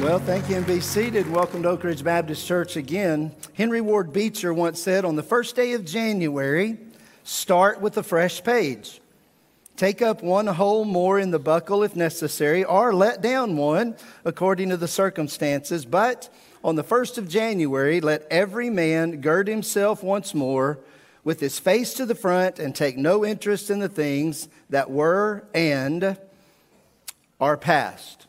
Well, thank you and be seated. Welcome to Oak Ridge Baptist Church again. Henry Ward Beecher once said on the first day of January, start with a fresh page. Take up one hole more in the buckle if necessary, or let down one according to the circumstances. But on the first of January, let every man gird himself once more with his face to the front and take no interest in the things that were and are past.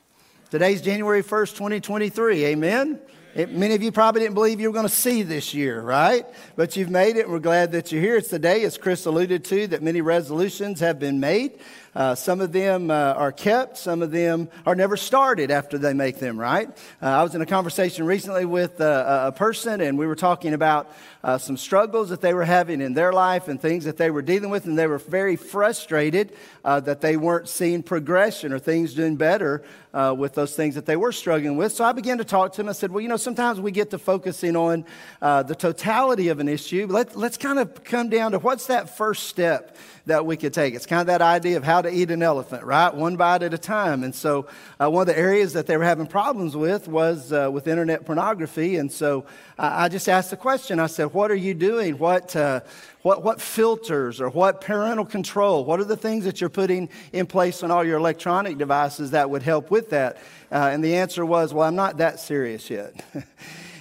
Today's January 1st, 2023. Amen? It, many of you probably didn't believe you were going to see this year, right? But you've made it. And we're glad that you're here. It's the day, as Chris alluded to, that many resolutions have been made. Uh, some of them uh, are kept, some of them are never started after they make them, right? Uh, I was in a conversation recently with uh, a person, and we were talking about uh, some struggles that they were having in their life and things that they were dealing with, and they were very frustrated uh, that they weren't seeing progression or things doing better with those things that they were struggling with. So I began to talk to them. I said, Well, you know, sometimes we get to focusing on the totality of an issue. Let, let's kind of come down to what's that first step that we could take. It's kind of that idea of how to eat an elephant, right? One bite at a time. And so uh, one of the areas that they were having problems with was uh, with internet pornography. And so I just asked the question I said, What are you doing? What, uh, what, what filters or what parental control? What are the things that you're putting in place on all your electronic devices that would help with that? Uh, and the answer was, Well, I'm not that serious yet.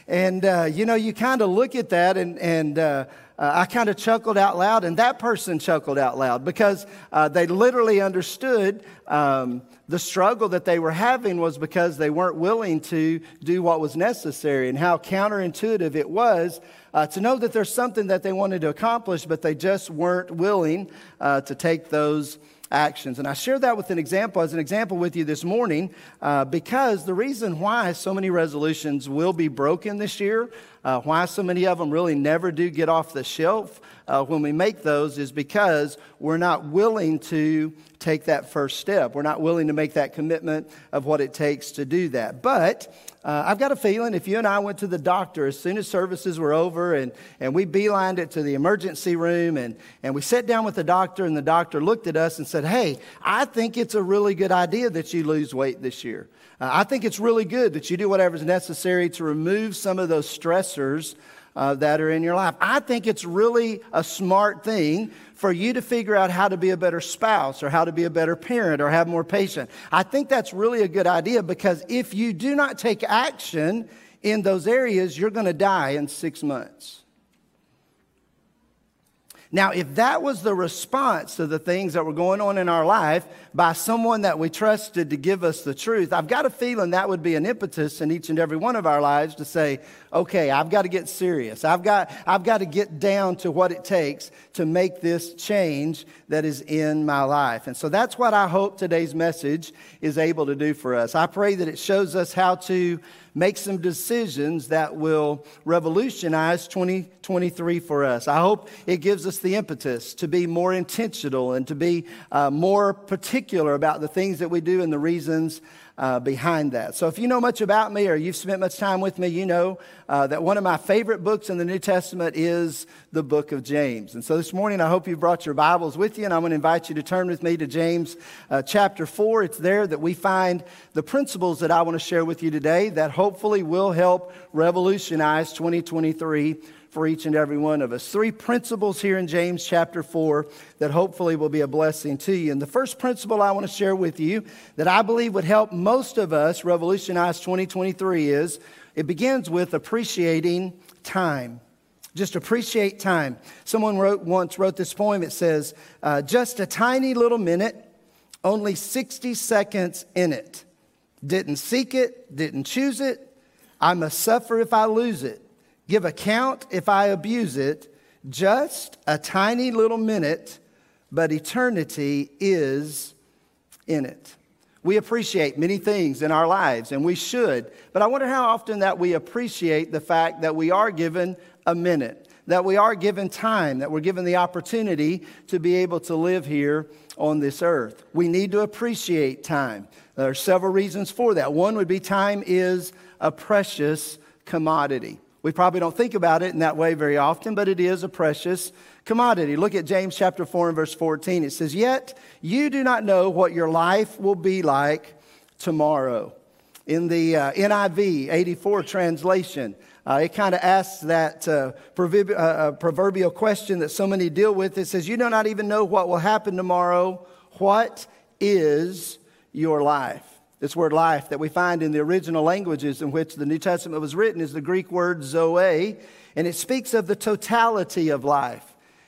and, uh, you know, you kind of look at that and, and uh, I kind of chuckled out loud, and that person chuckled out loud because uh, they literally understood um, the struggle that they were having was because they weren't willing to do what was necessary, and how counterintuitive it was uh, to know that there's something that they wanted to accomplish, but they just weren't willing uh, to take those actions. And I share that with an example, as an example with you this morning, uh, because the reason why so many resolutions will be broken this year, uh, why so many of them really never do get off the shelf uh, when we make those, is because we're not willing to take that first step. We're not willing to make that commitment of what it takes to do that. But uh, I've got a feeling if you and I went to the doctor as soon as services were over and, and we beelined it to the emergency room and, and we sat down with the doctor and the doctor looked at us and said, Hey, I think it's a really good idea that you lose weight this year. Uh, I think it's really good that you do whatever's necessary to remove some of those stressors uh, that are in your life. I think it's really a smart thing for you to figure out how to be a better spouse or how to be a better parent or have more patience. I think that's really a good idea because if you do not take action in those areas, you're going to die in six months. Now, if that was the response to the things that were going on in our life by someone that we trusted to give us the truth, I've got a feeling that would be an impetus in each and every one of our lives to say, okay, I've got to get serious. I've got, I've got to get down to what it takes to make this change that is in my life. And so that's what I hope today's message is able to do for us. I pray that it shows us how to make some decisions that will revolutionize 2023 for us. I hope it gives us the impetus to be more intentional and to be uh, more particular about the things that we do and the reasons uh, behind that. So, if you know much about me or you've spent much time with me, you know uh, that one of my favorite books in the New Testament is the book of James. And so, this morning, I hope you brought your Bibles with you, and I'm going to invite you to turn with me to James uh, chapter 4. It's there that we find the principles that I want to share with you today that hopefully will help revolutionize 2023 for each and every one of us. Three principles here in James chapter 4 that hopefully will be a blessing to you. And the first principle I want to share with you that I believe would help most of us revolutionize 2023 is it begins with appreciating time. Just appreciate time. Someone wrote, once wrote this poem. It says, uh, Just a tiny little minute, only 60 seconds in it. Didn't seek it, didn't choose it. I must suffer if I lose it give account if I abuse it. Just a tiny little minute, but eternity is in it. We appreciate many things in our lives, and we should, but I wonder how often that we appreciate the fact that we are given a minute, that we are given time, that we're given the opportunity to be able to live here on this earth. We need to appreciate time. There are several reasons for that. One would be time is a precious commodity. We probably don't think about it in that way very often, but it is a precious commodity. Look at James chapter 4 and verse 14. It says, Yet you do not know what your life will be like tomorrow. In the uh, NIV 84 translation, uh, it kind of asks that uh, uh, uh, proverbial question that so many deal with. It says, You do not even know what will happen tomorrow. What is your life? This word life that we find in the original languages in which the New Testament was written is the Greek word zoe, and it speaks of the totality of life.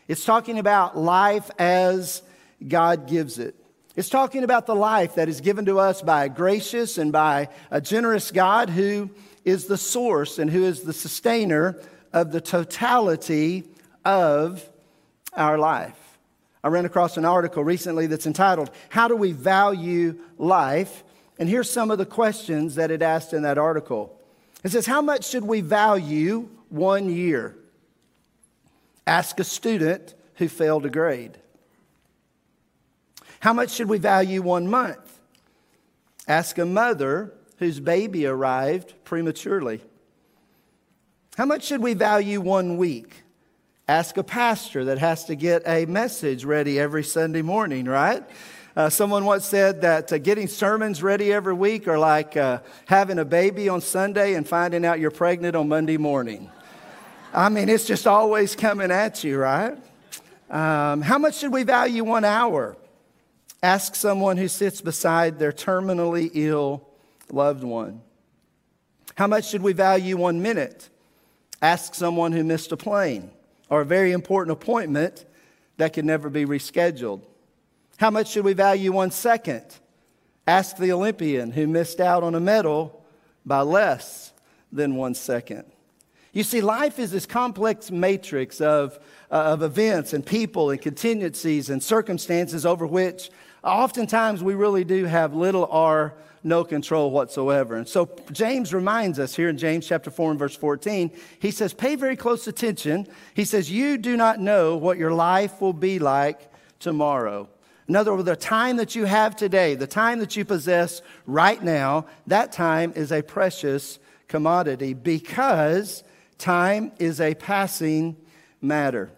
It's talking about life as God gives it. It's talking about the life that is given to us by a gracious and by a generous God who is the source and who is the sustainer of the totality of our life. I ran across an article recently that's entitled, How Do We Value Life? And here's some of the questions that it asked in that article. It says, How much should we value one year? Ask a student who failed a grade. How much should we value one month? Ask a mother whose baby arrived prematurely. How much should we value one week? Ask a pastor that has to get a message ready every Sunday morning, right? Uh, someone once said that uh, getting sermons ready every week are like uh, having a baby on Sunday and finding out you're pregnant on Monday morning. I mean, it's just always coming at you, right? Um, how much should we value one hour? Ask someone who sits beside their terminally ill loved one. How much should we value one minute? Ask someone who missed a plane or a very important appointment that could never be rescheduled. How much should we value one second? Ask the Olympian who missed out on a medal by less than one second. You see, life is this complex matrix of, uh, of events and people and contingencies and circumstances over which oftentimes we really do have little or no control whatsoever. And so James reminds us here in James chapter 4 and verse 14, he says, pay very close attention. He says, you do not know what your life will be like tomorrow. In other words, the time that you have today, the time that you possess right now, that time is a precious commodity because time is a passing matter.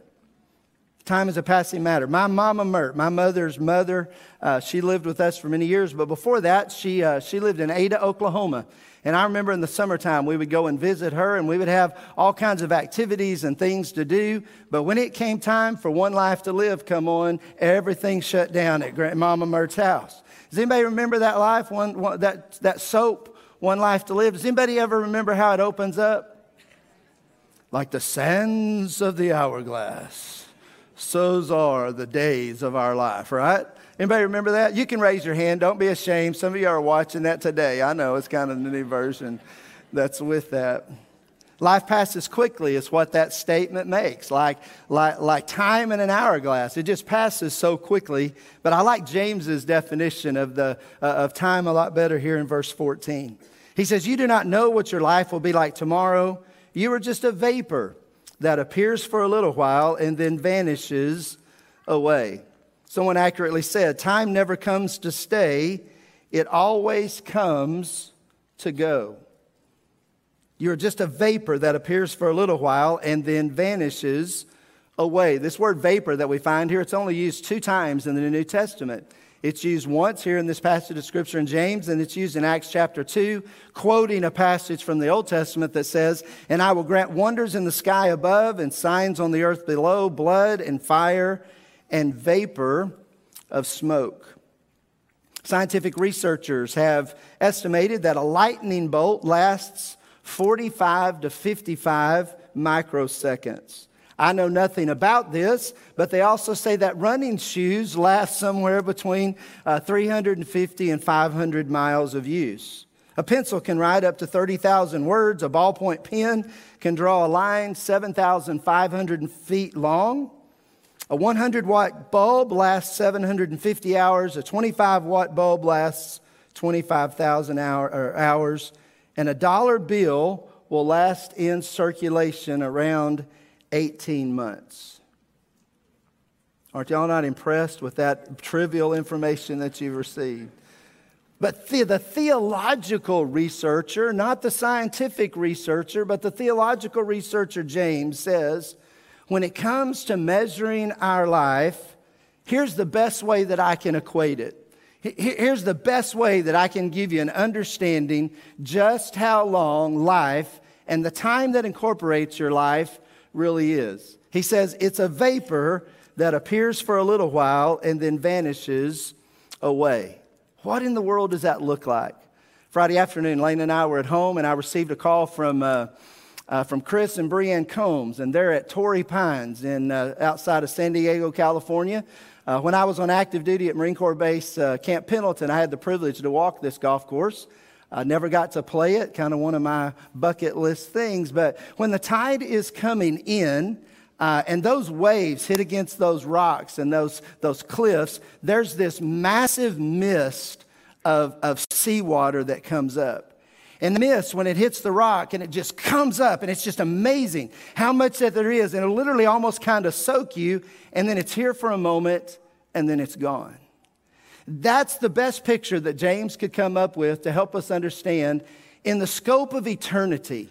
Time is a passing matter. My mama Mert, my mother's mother, uh, she lived with us for many years, but before that, she, uh, she lived in Ada, Oklahoma. And I remember in the summertime, we would go and visit her, and we would have all kinds of activities and things to do. But when it came time for One Life to Live come on, everything shut down at Grandmama Mert's house. Does anybody remember that life, one, one, that, that soap, One Life to Live? Does anybody ever remember how it opens up? Like the sands of the hourglass so's are the days of our life, right? Anybody remember that? You can raise your hand. Don't be ashamed. Some of you are watching that today. I know it's kind of the new version that's with that. Life passes quickly, is what that statement makes. Like, like, like time in an hourglass. It just passes so quickly. But I like James's definition of, the, uh, of time a lot better here in verse 14. He says, You do not know what your life will be like tomorrow. You are just a vapor that appears for a little while and then vanishes away. Someone accurately said, Time never comes to stay, it always comes to go. You're just a vapor that appears for a little while and then vanishes away. This word vapor that we find here, it's only used two times in the New Testament. It's used once here in this passage of Scripture in James, and it's used in Acts chapter 2, quoting a passage from the Old Testament that says, And I will grant wonders in the sky above and signs on the earth below, blood and fire and vapor of smoke. Scientific researchers have estimated that a lightning bolt lasts 45 to 55 microseconds. I know nothing about this, but they also say that running shoes last somewhere between uh, 350 and 500 miles of use. A pencil can write up to 30,000 words. A ballpoint pen can draw a line 7,500 feet long. A 100 watt bulb lasts 750 hours. A 25 watt bulb lasts 25,000 hour, hours. And a dollar bill will last in circulation around 18 months. Aren't y'all not impressed with that trivial information that you've received? But the, the, theological researcher, not the scientific researcher, but the theological researcher James says, when it comes to measuring our life, here's the best way that I can equate it. Here's the best way that I can give you an understanding just how long life and the time that incorporates your life really is. He says it's a vapor that appears for a little while and then vanishes away. What in the world does that look like? Friday afternoon, Lane and I were at home, and I received a call from, uh, uh, from Chris and Brianne Combs, and they're at Torrey Pines in, uh, outside of San Diego, California. Uh, when I was on active duty at Marine Corps Base uh, Camp Pendleton, I had the privilege to walk this golf course. I never got to play it, kind of one of my bucket list things. But when the tide is coming in, uh, and those waves hit against those rocks and those, those cliffs, there's this massive mist of, of seawater that comes up. And the mist, when it hits the rock and it just comes up, and it's just amazing how much that there is. And it'll literally almost kind of soak you, and then it's here for a moment, and then it's gone. That's the best picture that James could come up with to help us understand in the scope of eternity,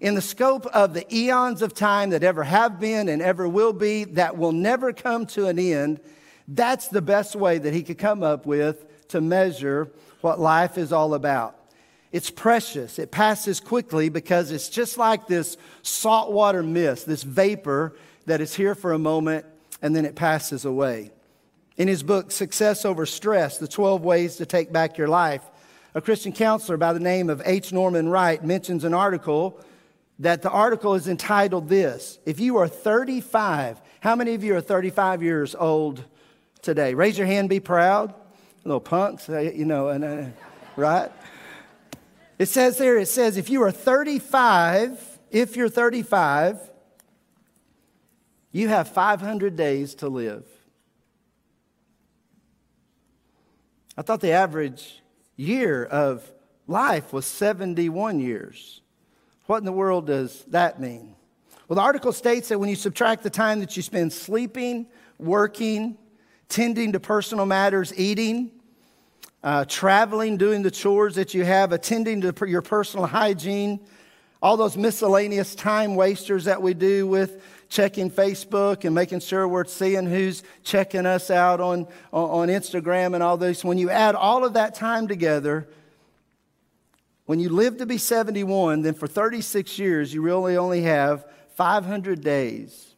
in the scope of the eons of time that ever have been and ever will be, that will never come to an end. That's the best way that he could come up with to measure what life is all about. It's precious. It passes quickly because it's just like this saltwater mist, this vapor that is here for a moment and then it passes away. In his book, Success Over Stress The 12 Ways to Take Back Your Life, a Christian counselor by the name of H. Norman Wright mentions an article that the article is entitled This If you are 35, how many of you are 35 years old today? Raise your hand, be proud little punks, you know, and, uh, right? It says there, it says, if you are 35, if you're 35, you have 500 days to live. I thought the average year of life was 71 years. What in the world does that mean? Well, the article states that when you subtract the time that you spend sleeping, working, tending to personal matters, eating, uh, traveling, doing the chores that you have, attending to your personal hygiene, all those miscellaneous time wasters that we do with checking Facebook and making sure we're seeing who's checking us out on, on Instagram and all this. When you add all of that time together, when you live to be 71, then for 36 years, you really only have 500 days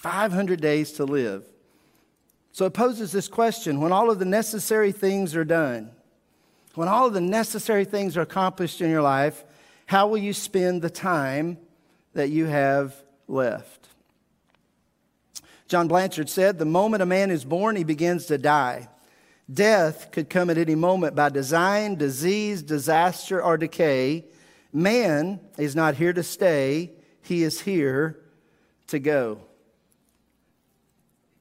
500 days to live. So it poses this question when all of the necessary things are done, when all of the necessary things are accomplished in your life, how will you spend the time that you have left? John Blanchard said, The moment a man is born, he begins to die. Death could come at any moment by design, disease, disaster, or decay. Man is not here to stay, he is here to go.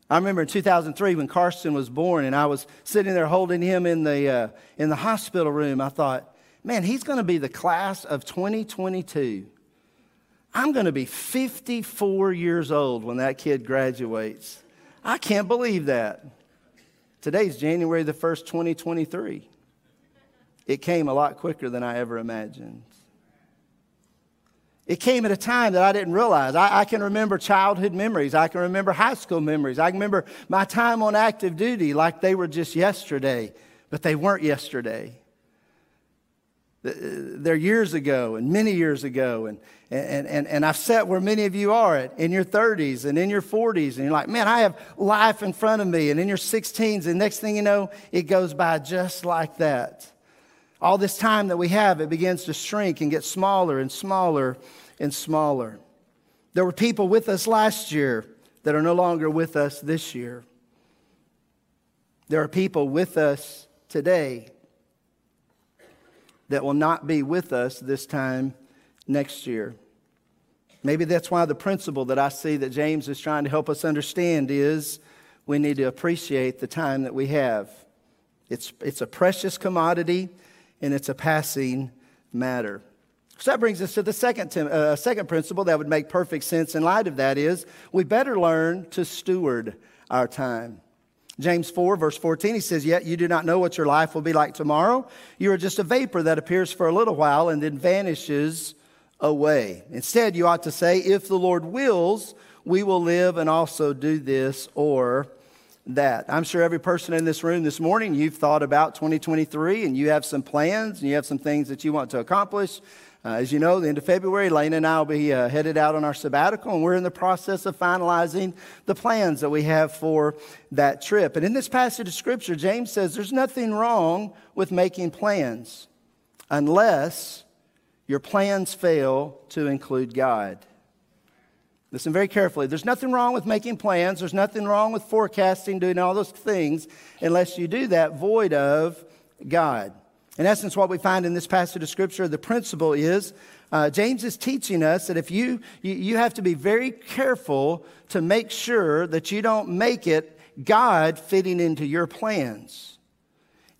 I remember in 2003 when Carson was born, and I was sitting there holding him in the, uh, in the hospital room. I thought, man, he's going to be the class of 2022. I'm going to be 54 years old when that kid graduates. I can't believe that. Today's January the 1st, 2023. It came a lot quicker than I ever imagined. It came at a time that I didn't realize. I, I, can remember childhood memories. I can remember high school memories. I can remember my time on active duty like they were just yesterday, but they weren't yesterday. They're years ago and many years ago. And, and, and, and I've sat where many of you are at, in your 30s and in your 40s. And you're like, man, I have life in front of me. And in your 16s, and next thing you know, it goes by just like that. All this time that we have, it begins to shrink and get smaller and smaller and smaller. There were people with us last year that are no longer with us this year. There are people with us today that will not be with us this time next year. Maybe that's why the principle that I see that James is trying to help us understand is we need to appreciate the time that we have. It's, it's a precious commodity and it's a passing matter. So that brings us to the second, uh, second principle that would make perfect sense in light of that is we better learn to steward our time. James 4, verse 14, he says, Yet you do not know what your life will be like tomorrow. You are just a vapor that appears for a little while and then vanishes away. Instead, you ought to say, If the Lord wills, we will live and also do this or that. I'm sure every person in this room this morning, you've thought about 2023 and you have some plans and you have some things that you want to accomplish. Uh, as you know, the end of February, Lane and I will be uh, headed out on our sabbatical, and we're in the process of finalizing the plans that we have for that trip. And in this passage of Scripture, James says there's nothing wrong with making plans unless your plans fail to include God. Listen very carefully. There's nothing wrong with making plans. There's nothing wrong with forecasting, doing all those things, unless you do that void of God. In essence, what we find in this passage of Scripture, the principle is uh, James is teaching us that if you, you, you have to be very careful to make sure that you don't make it God fitting into your plans.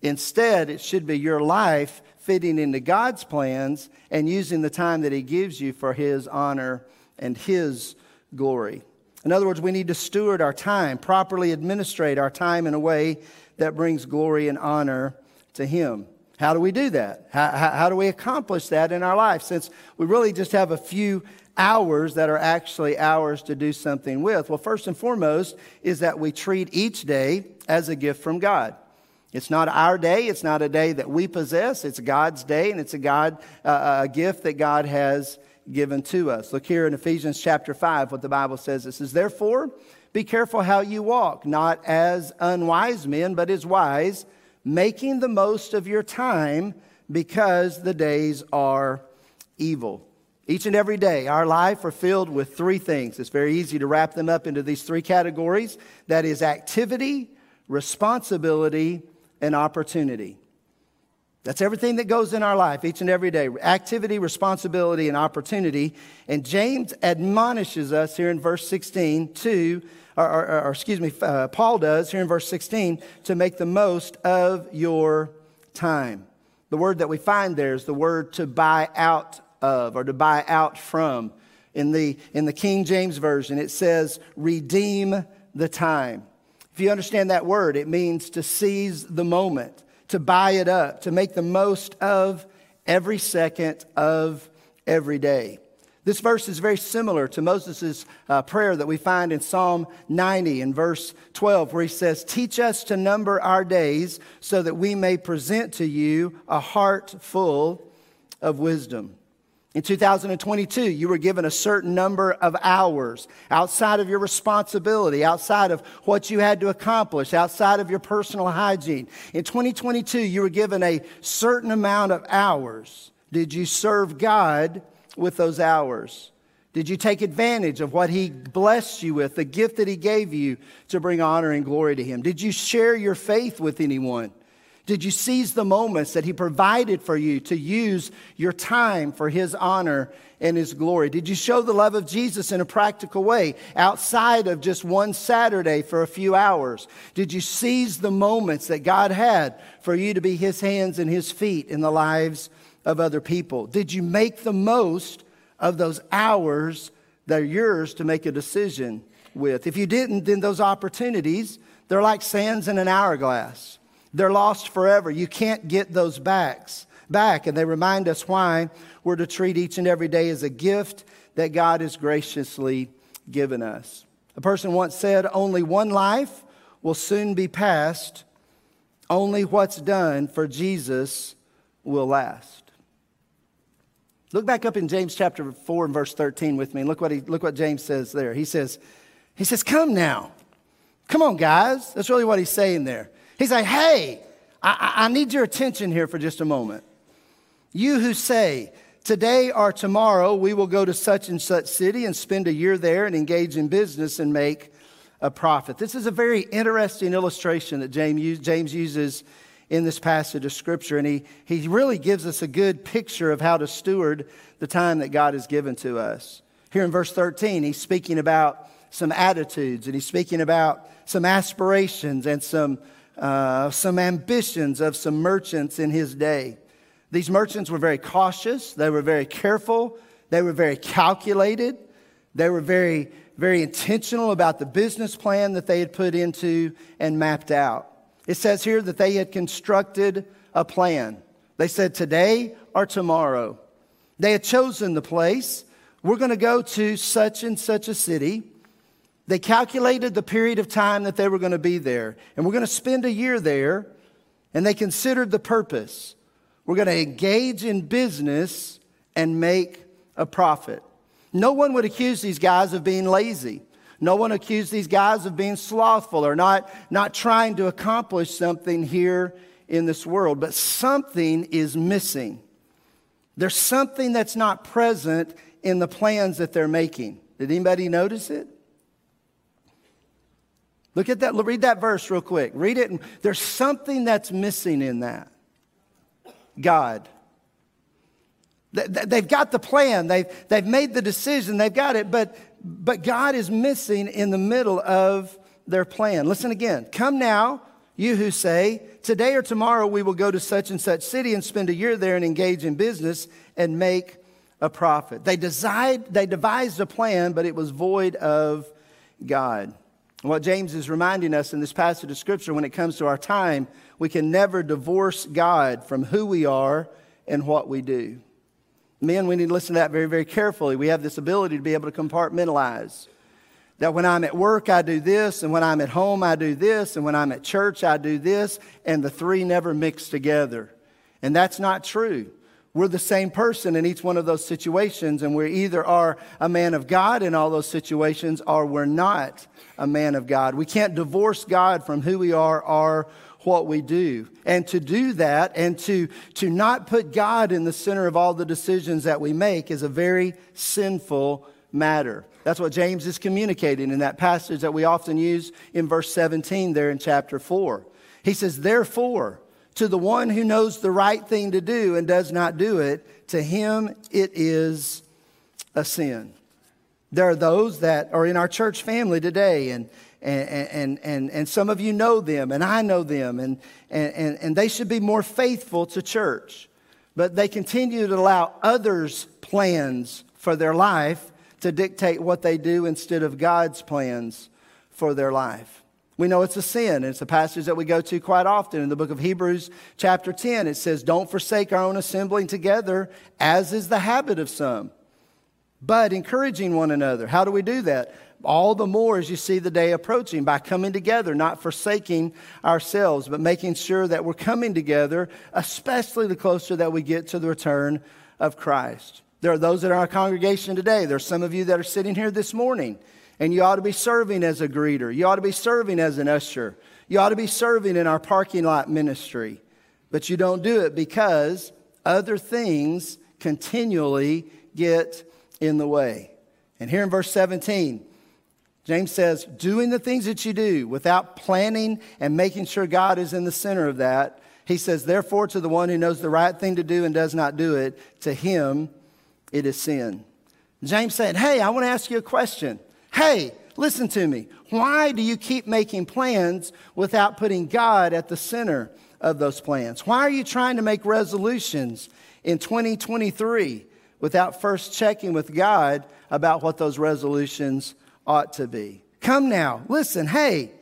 Instead, it should be your life fitting into God's plans and using the time that He gives you for His honor and His glory. In other words, we need to steward our time, properly administrate our time in a way that brings glory and honor to Him. How do we do that? How, how, do we accomplish that in our life? Since we really just have a few hours that are actually ours to do something with. Well, first and foremost is that we treat each day as a gift from God. It's not our day. It's not a day that we possess. It's God's day, and it's a God uh, a gift that God has given to us. Look here in Ephesians chapter 5, what the Bible says. It says, Therefore, be careful how you walk, not as unwise men, but as wise, making the most of your time because the days are evil. Each and every day, our life are filled with three things. It's very easy to wrap them up into these three categories that is, activity, responsibility, and opportunity. That's everything that goes in our life each and every day activity, responsibility, and opportunity. And James admonishes us here in verse 16 to, or, or, or excuse me, uh, Paul does here in verse 16 to make the most of your time. The word that we find there is the word to buy out of or to buy out from. In the, in the King James Version, it says, redeem the time. If you understand that word, it means to seize the moment to buy it up, to make the most of every second of every day. This verse is very similar to Moses' uh, prayer that we find in Psalm 90 in verse 12, where he says, Teach us to number our days so that we may present to you a heart full of wisdom. In 2022, you were given a certain number of hours outside of your responsibility, outside of what you had to accomplish, outside of your personal hygiene. In 2022, you were given a certain amount of hours. Did you serve God with those hours? Did you take advantage of what He blessed you with, the gift that He gave you to bring honor and glory to Him? Did you share your faith with anyone? Did you seize the moments that He provided for you to use your time for His honor and His glory? Did you show the love of Jesus in a practical way outside of just one Saturday for a few hours? Did you seize the moments that God had for you to be His hands and His feet in the lives of other people? Did you make the most of those hours that are yours to make a decision with? If you didn't, then those opportunities, they're like sands in an hourglass. They're lost forever. You can't get those backs back. And they remind us why we're to treat each and every day as a gift that God has graciously given us. A person once said, Only one life will soon be passed. Only what's done for Jesus will last. Look back up in James chapter 4 and verse 13 with me. Look what, he, look what James says there. He says, he says, Come now. Come on, guys. That's really what he's saying there. He's like, hey, I, I need your attention here for just a moment. You who say, Today or tomorrow we will go to such and such city and spend a year there and engage in business and make a profit. This is a very interesting illustration that James uses in this passage of Scripture, and he, he really gives us a good picture of how to steward the time that God has given to us. Here in verse 13, he's speaking about some attitudes, and he's speaking about some aspirations and some uh, some ambitions of some merchants in his day. These merchants were very cautious, they were very careful, they were very calculated, they were very, very intentional about the business plan that they had put into and mapped out. It says here that they had constructed a plan. They said today or tomorrow. They had chosen the place. We're going to go to such and such a city. They calculated the period of time that they were going to be there. And we're going to spend a year there. And they considered the purpose. We're going to engage in business and make a profit. No one would accuse these guys of being lazy. No one accused these guys of being slothful or not, not trying to accomplish something here in this world. But something is missing. There's something that's not present in the plans that they're making. Did anybody notice it? Look at that, read that verse real quick. Read it. There's something that's missing in that. God. They've got the plan, they've, they've made the decision, they've got it, but, but God is missing in the middle of their plan. Listen again. Come now, you who say, Today or tomorrow we will go to such and such city and spend a year there and engage in business and make a profit. They, decide, they devised a plan, but it was void of God. What James is reminding us in this passage of Scripture when it comes to our time, we can never divorce God from who we are and what we do. Men, we need to listen to that very, very carefully. We have this ability to be able to compartmentalize. That when I'm at work, I do this, and when I'm at home, I do this, and when I'm at church, I do this, and the three never mix together. And that's not true. We're the same person in each one of those situations, and we either are a man of God in all those situations or we're not a man of God. We can't divorce God from who we are or what we do. And to do that and to, to not put God in the center of all the decisions that we make is a very sinful matter. That's what James is communicating in that passage that we often use in verse 17 there in chapter 4. He says, Therefore, to the one who knows the right thing to do and does not do it, to him it is a sin. There are those that are in our church family today, and, and, and, and, and some of you know them, and I know them, and, and, and they should be more faithful to church. But they continue to allow others' plans for their life to dictate what they do instead of God's plans for their life. We know it's a sin. And it's a passage that we go to quite often in the book of Hebrews, chapter 10. It says, Don't forsake our own assembling together, as is the habit of some but encouraging one another. How do we do that? All the more as you see the day approaching by coming together, not forsaking ourselves, but making sure that we're coming together, especially the closer that we get to the return of Christ. There are those in our congregation today. There's some of you that are sitting here this morning, and you ought to be serving as a greeter. You ought to be serving as an usher. You ought to be serving in our parking lot ministry. But you don't do it because other things continually get in the way. And here in verse 17, James says, doing the things that you do without planning and making sure God is in the center of that, he says, therefore, to the one who knows the right thing to do and does not do it, to him it is sin. James said, Hey, I want to ask you a question. Hey, listen to me. Why do you keep making plans without putting God at the center of those plans? Why are you trying to make resolutions in 2023 without first checking with God about what those resolutions ought to be. Come now, listen, hey,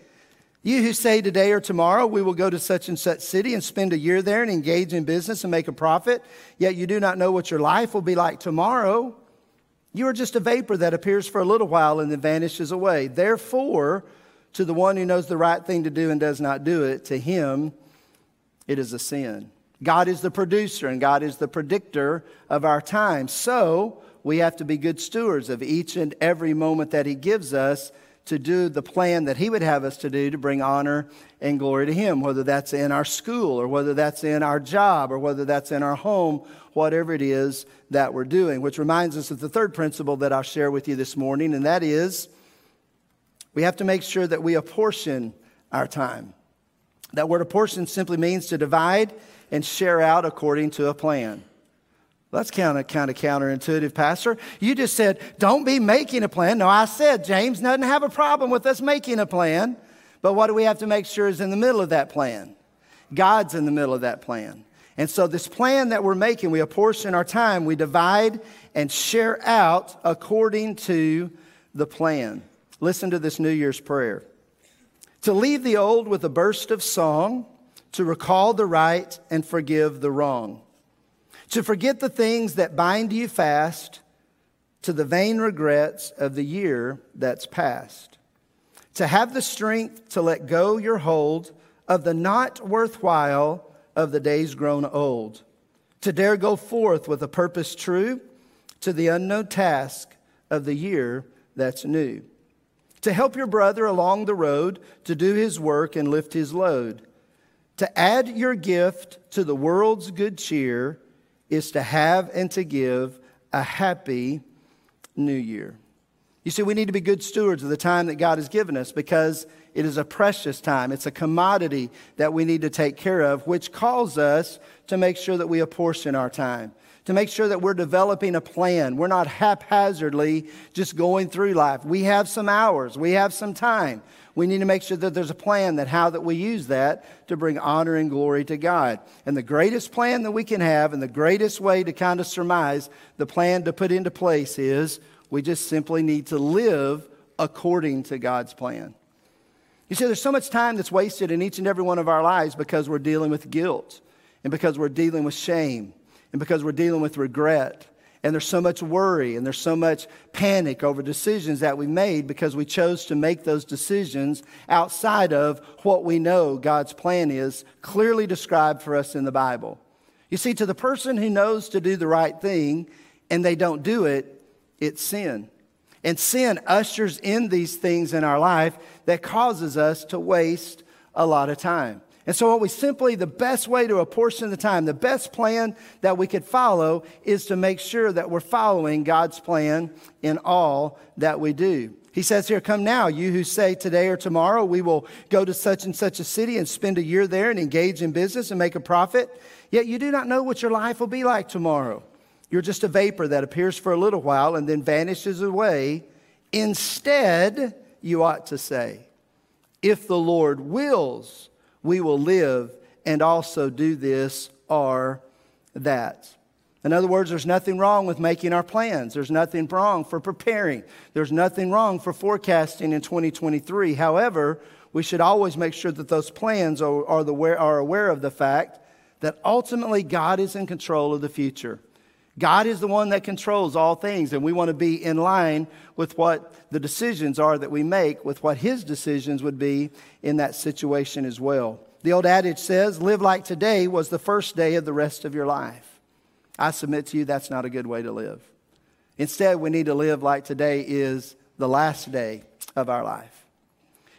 you who say today or tomorrow we will go to such and such city and spend a year there and engage in business and make a profit, yet you do not know what your life will be like tomorrow. You are just a vapor that appears for a little while and then vanishes away. Therefore, to the one who knows the right thing to do and does not do it, to him it is a sin. God is the producer and God is the predictor of our time. So we have to be good stewards of each and every moment that He gives us to do the plan that He would have us to do to bring honor and glory to Him, whether that's in our school or whether that's in our job or whether that's in our home, whatever it is that we're doing. Which reminds us of the third principle that I'll share with you this morning, and that is we have to make sure that we apportion our time. That word apportion simply means to divide and share out according to a plan. That's kind of, kind of counterintuitive, Pastor. You just said, don't be making a plan. No, I said James doesn't have a problem with us making a plan. But what do we have to make sure is in the middle of that plan? God's in the middle of that plan. And so, this plan that we're making, we apportion our time, we divide and share out according to the plan. Listen to this New Year's prayer. To leave the old with a burst of song to recall the right and forgive the wrong, to forget the things that bind you fast to the vain regrets of the year that's past. to have the strength to let go your hold of the not worthwhile of the days grown old, to dare go forth with a purpose true to the unknown task of the year that's new, to help your brother along the road to do his work and lift his load. To add your gift to the world's good cheer is to have and to give a happy new year. You see, we need to be good stewards of the time that God has given us because it is a precious time. It's a commodity that we need to take care of, which calls us to make sure that we apportion our time, to make sure that we're developing a plan. We're not haphazardly just going through life. We have some hours, we have some time. We need to make sure that there's a plan that how that we use that to bring honor and glory to God. And the greatest plan that we can have and the greatest way to kind of surmise the plan to put into place is we just simply need to live according to God's plan. You see, there's so much time that's wasted in each and every one of our lives because we're dealing with guilt, and because we're dealing with shame, and because we're dealing with regret. And there's so much worry, and there's so much panic over decisions that we made because we chose to make those decisions outside of what we know God's plan is, clearly described for us in the Bible. You see, to the person who knows to do the right thing and they don't do it, it's sin. And sin ushers in these things in our life that causes us to waste a lot of time. And so, we simply, the best way to apportion the time, the best plan that we could follow is to make sure that we're following God's plan in all that we do. He says here, Come now, you who say today or tomorrow we will go to such and such a city and spend a year there and engage in business and make a profit, yet you do not know what your life will be like tomorrow. You're just a vapor that appears for a little while and then vanishes away. Instead, you ought to say, If the Lord wills, we will live and also do this or that. In other words, there's nothing wrong with making our plans. There's nothing wrong for preparing. There's nothing wrong for forecasting in 2023. However, we should always make sure that those plans are, are, the, are aware of the fact that ultimately God is in control of the future. God is the one that controls all things, and we want to be in line with what the decisions are that we make, with what His decisions would be in that situation as well. The old adage says, Live like today was the first day of the rest of your life. I submit to you, that's not a good way to live. Instead, we need to live like today is the last day of our life.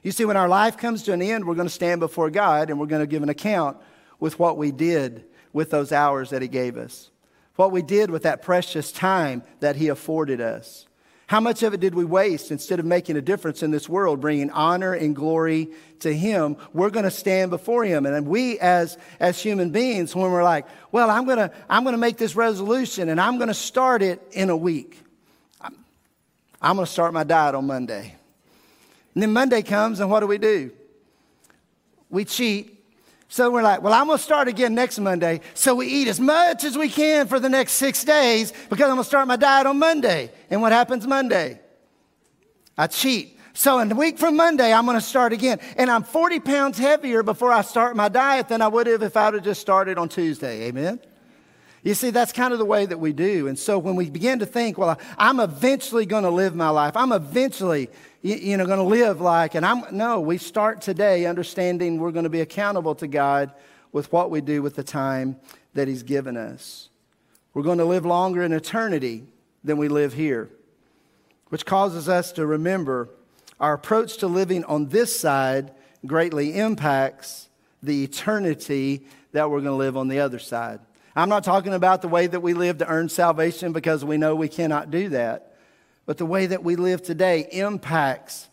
You see, when our life comes to an end, we're going to stand before God and we're going to give an account with what we did with those hours that He gave us what we did with that precious time that He afforded us. How much of it did we waste instead of making a difference in this world, bringing honor and glory to Him? We're going to stand before Him. And we, as, as human beings, when we're like, well, I'm going to I'm going to make this resolution and I'm going to start it in a week. I'm, I'm going to start my diet on Monday. And then Monday comes, and what do we do? We cheat so we're like, well, I'm going to start again next Monday. So we eat as much as we can for the next six days because I'm going to start my diet on Monday. And what happens Monday? I cheat. So in a week from Monday, I'm going to start again. And I'm 40 pounds heavier before I start my diet than I would have if I would have just started on Tuesday. Amen? You see, that's kind of the way that we do. And so when we begin to think, well, I'm eventually going to live my life, I'm eventually you, know, going to live like, and I'm, no, we start today understanding we're going to be accountable to God with what we do with the time that He's given us. We're going to live longer in eternity than we live here, which causes us to remember our approach to living on this side greatly impacts the eternity that we're going to live on the other side. I'm not talking about the way that we live to earn salvation because we know we cannot do that. But the way that we live today impacts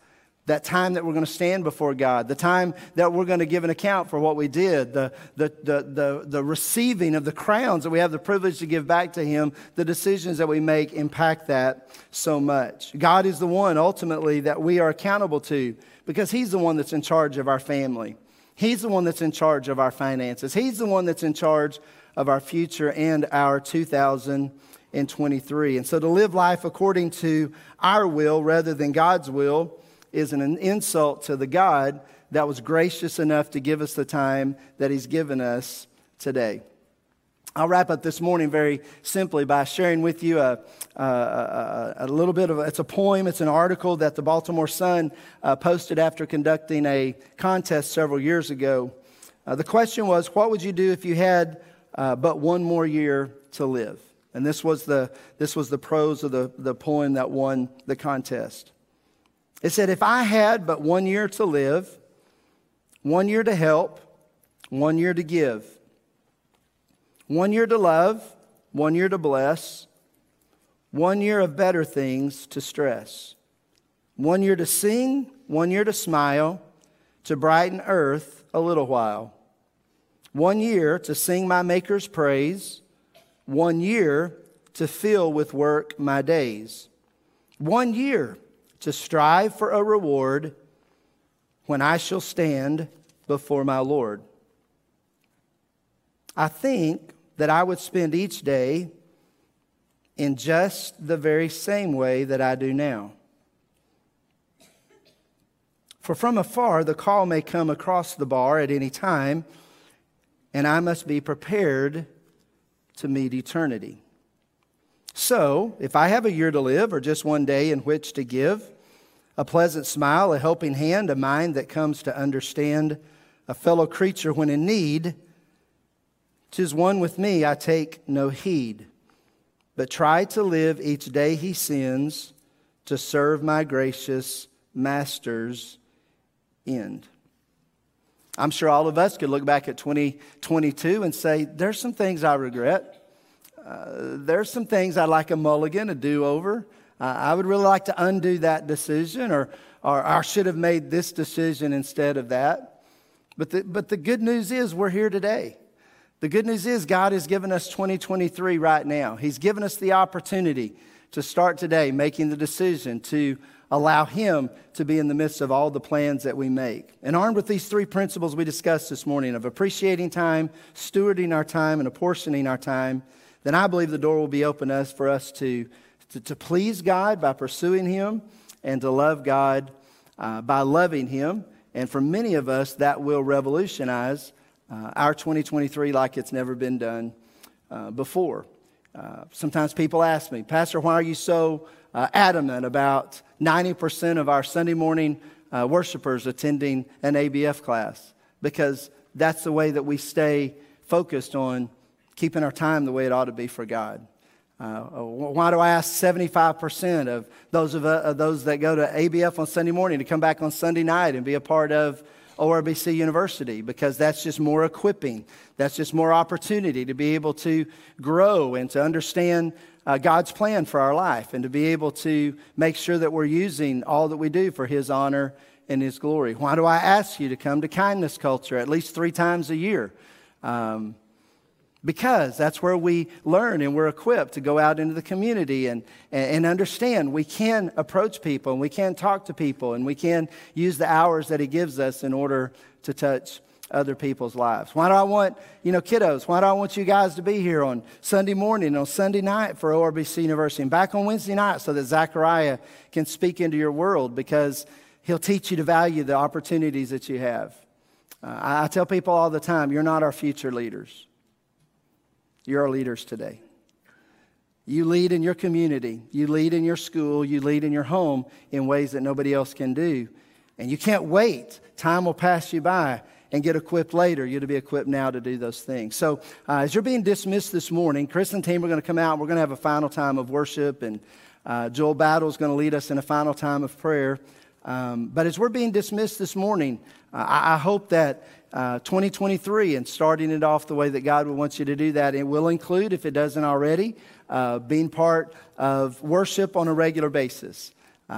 that time that we're going to stand before God, the time that we're going to give an account for what we did, the, the, the, the, the receiving of the crowns that we have the privilege to give back to Him, the decisions that we make impact that so much. God is the one ultimately that we are accountable to because He's the one that's in charge of our family. He's the one that's in charge of our finances. He's the one that's in charge of our future and our 2023. And so to live life according to our will rather than God's will is an insult to the God that was gracious enough to give us the time that He's given us today. I'll wrap up this morning very simply by sharing with you a, a, a, a little bit of it's a poem, it's an article that the Baltimore Sun uh, posted after conducting a contest several years ago. Uh, the question was, What would you do if you had uh, but one more year to live? And this was the, this was the prose of the, the poem that won the contest. It said, If I had but one year to live, one year to help, one year to give, one year to love, one year to bless, one year of better things to stress, one year to sing, one year to smile, to brighten earth a little while, one year to sing my Maker's praise, one year to fill with work my days, one year to strive for a reward when I shall stand before my Lord. I think that I would spend each day in just the very same way that I do now. For from afar, the call may come across the bar at any time, and I must be prepared to meet eternity. So, if I have a year to live or just one day in which to give, a pleasant smile, a helping hand, a mind that comes to understand a fellow creature when in need, Tis one with me, I take no heed, but try to live each day he sends to serve my gracious master's end. I'm sure all of us could look back at 2022 and say, there's some things I regret. Uh, there's some things I'd like a mulligan, a do over. Uh, I would really like to undo that decision, or, or I should have made this decision instead of that. But the, but the good news is we're here today. The good news is God has given us 2023 right now. He's given us the opportunity to start today making the decision to allow Him to be in the midst of all the plans that we make. And armed with these three principles we discussed this morning of appreciating time, stewarding our time, and apportioning our time, then I believe the door will be open us for us to, to, to please God by pursuing Him and to love God uh, by loving Him. And for many of us, that will revolutionize uh, our 2023 like it's never been done uh, before. Uh, sometimes people ask me, Pastor, why are you so uh, adamant about 90% of our Sunday morning uh, worshipers attending an ABF class? Because that's the way that we stay focused on keeping our time the way it ought to be for God. Uh, why do I ask 75% of those, of, uh, those that go to ABF on Sunday morning to come back on Sunday night and be a part of ORBC University because that's just more equipping. That's just more opportunity to be able to grow and to understand uh, God's plan for our life and to be able to make sure that we're using all that we do for His honor and His glory. Why do I ask you to come to Kindness Culture at least three times a year? Um, because that's where we learn and we're equipped to go out into the community and, and understand we can approach people and we can talk to people and we can use the hours that he gives us in order to touch other people's lives. Why do I want, you know, kiddos, why do I want you guys to be here on Sunday morning, on Sunday night for ORBC University, and back on Wednesday night so that Zachariah can speak into your world because he'll teach you to value the opportunities that you have. Uh, I tell people all the time, you're not our future leaders. You're our leaders today. You lead in your community, you lead in your school, you lead in your home in ways that nobody else can do. And you can't wait. Time will pass you by and get equipped later. You're to be equipped now to do those things. So, uh, as you're being dismissed this morning, Chris and team are going to come out. And We're going to have a final time of worship, and uh, Joel Battle is going to lead us in a final time of prayer. Um, but as we're being dismissed this morning, uh, I, I, hope that uh, 2023 and starting it off the way that God would want you to do that. It will include, if it doesn't already, uh, being part of worship on a regular basis,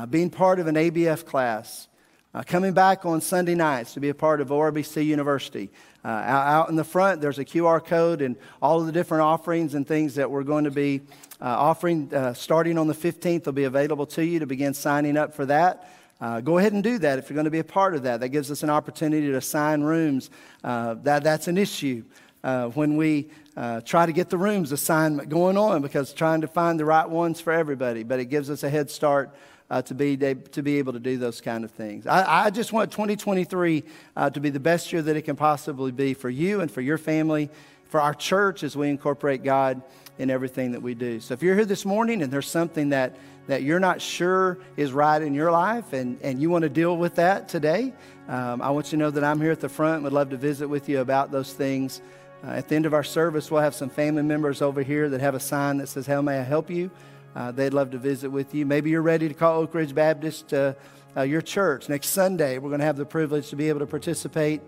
being part of an ABF class, uh, coming back on Sunday nights to be a part of ORBC University. Uh, out in the front, there's a QR code and all of the different offerings and things that we're going to be uh, offering starting on the 15th will be available to you to begin signing up for that. Uh, go ahead and do that if you're going to be a part of that. That gives us an opportunity to assign rooms. Uh, that, that's an issue uh, when we uh, try to get the rooms assignment going on because trying to find the right ones for everybody. But it gives us a head start uh, to, be, to be able to do those kind of things. I, I just want 2023 uh, to be the best year that it can possibly be for you and for your family for our church as we incorporate God in everything that we do. So if you're here this morning and there's something that, that you're not sure is right in your life and, and you want to deal with that today, um, I want you to know that I'm here at the front. Would love to visit with you about those things. Uh, at the end of our service, we'll have some family members over here that have a sign that says, How may I help you? Uh, they'd love to visit with you. Maybe you're ready to call Oak Ridge Baptist uh, your church. Next Sunday, we're going to have the privilege to be able to participate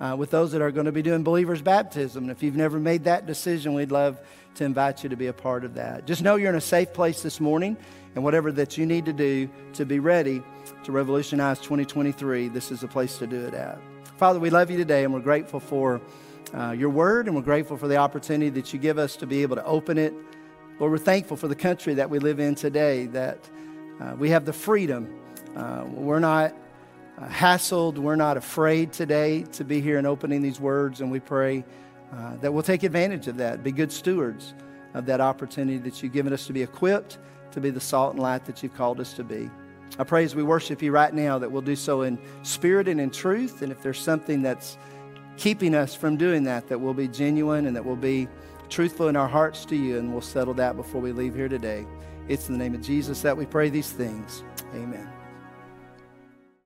uh, with those that are going to be doing believers' baptism. And if you've never made that decision, we'd love to invite you to be a part of that. Just know you're in a safe place this morning, and whatever that you need to do to be ready to revolutionize 2023, this is the place to do it at. Father, we love you today, and we're grateful for uh, your word, and we're grateful for the opportunity that you give us to be able to open it. Lord, we're thankful for the country that we live in today, that uh, we have the freedom. Uh, we're not uh, hassled. We're not afraid today to be here and opening these words, and we pray uh, that we'll take advantage of that, be good stewards of that opportunity that you've given us to be equipped to be the salt and light that you've called us to be. I pray as we worship you right now that we'll do so in spirit and in truth, and if there's something that's keeping us from doing that, that we'll be genuine and that we'll be truthful in our hearts to you, and we'll settle that before we leave here today. It's in the name of Jesus that we pray these things. Amen.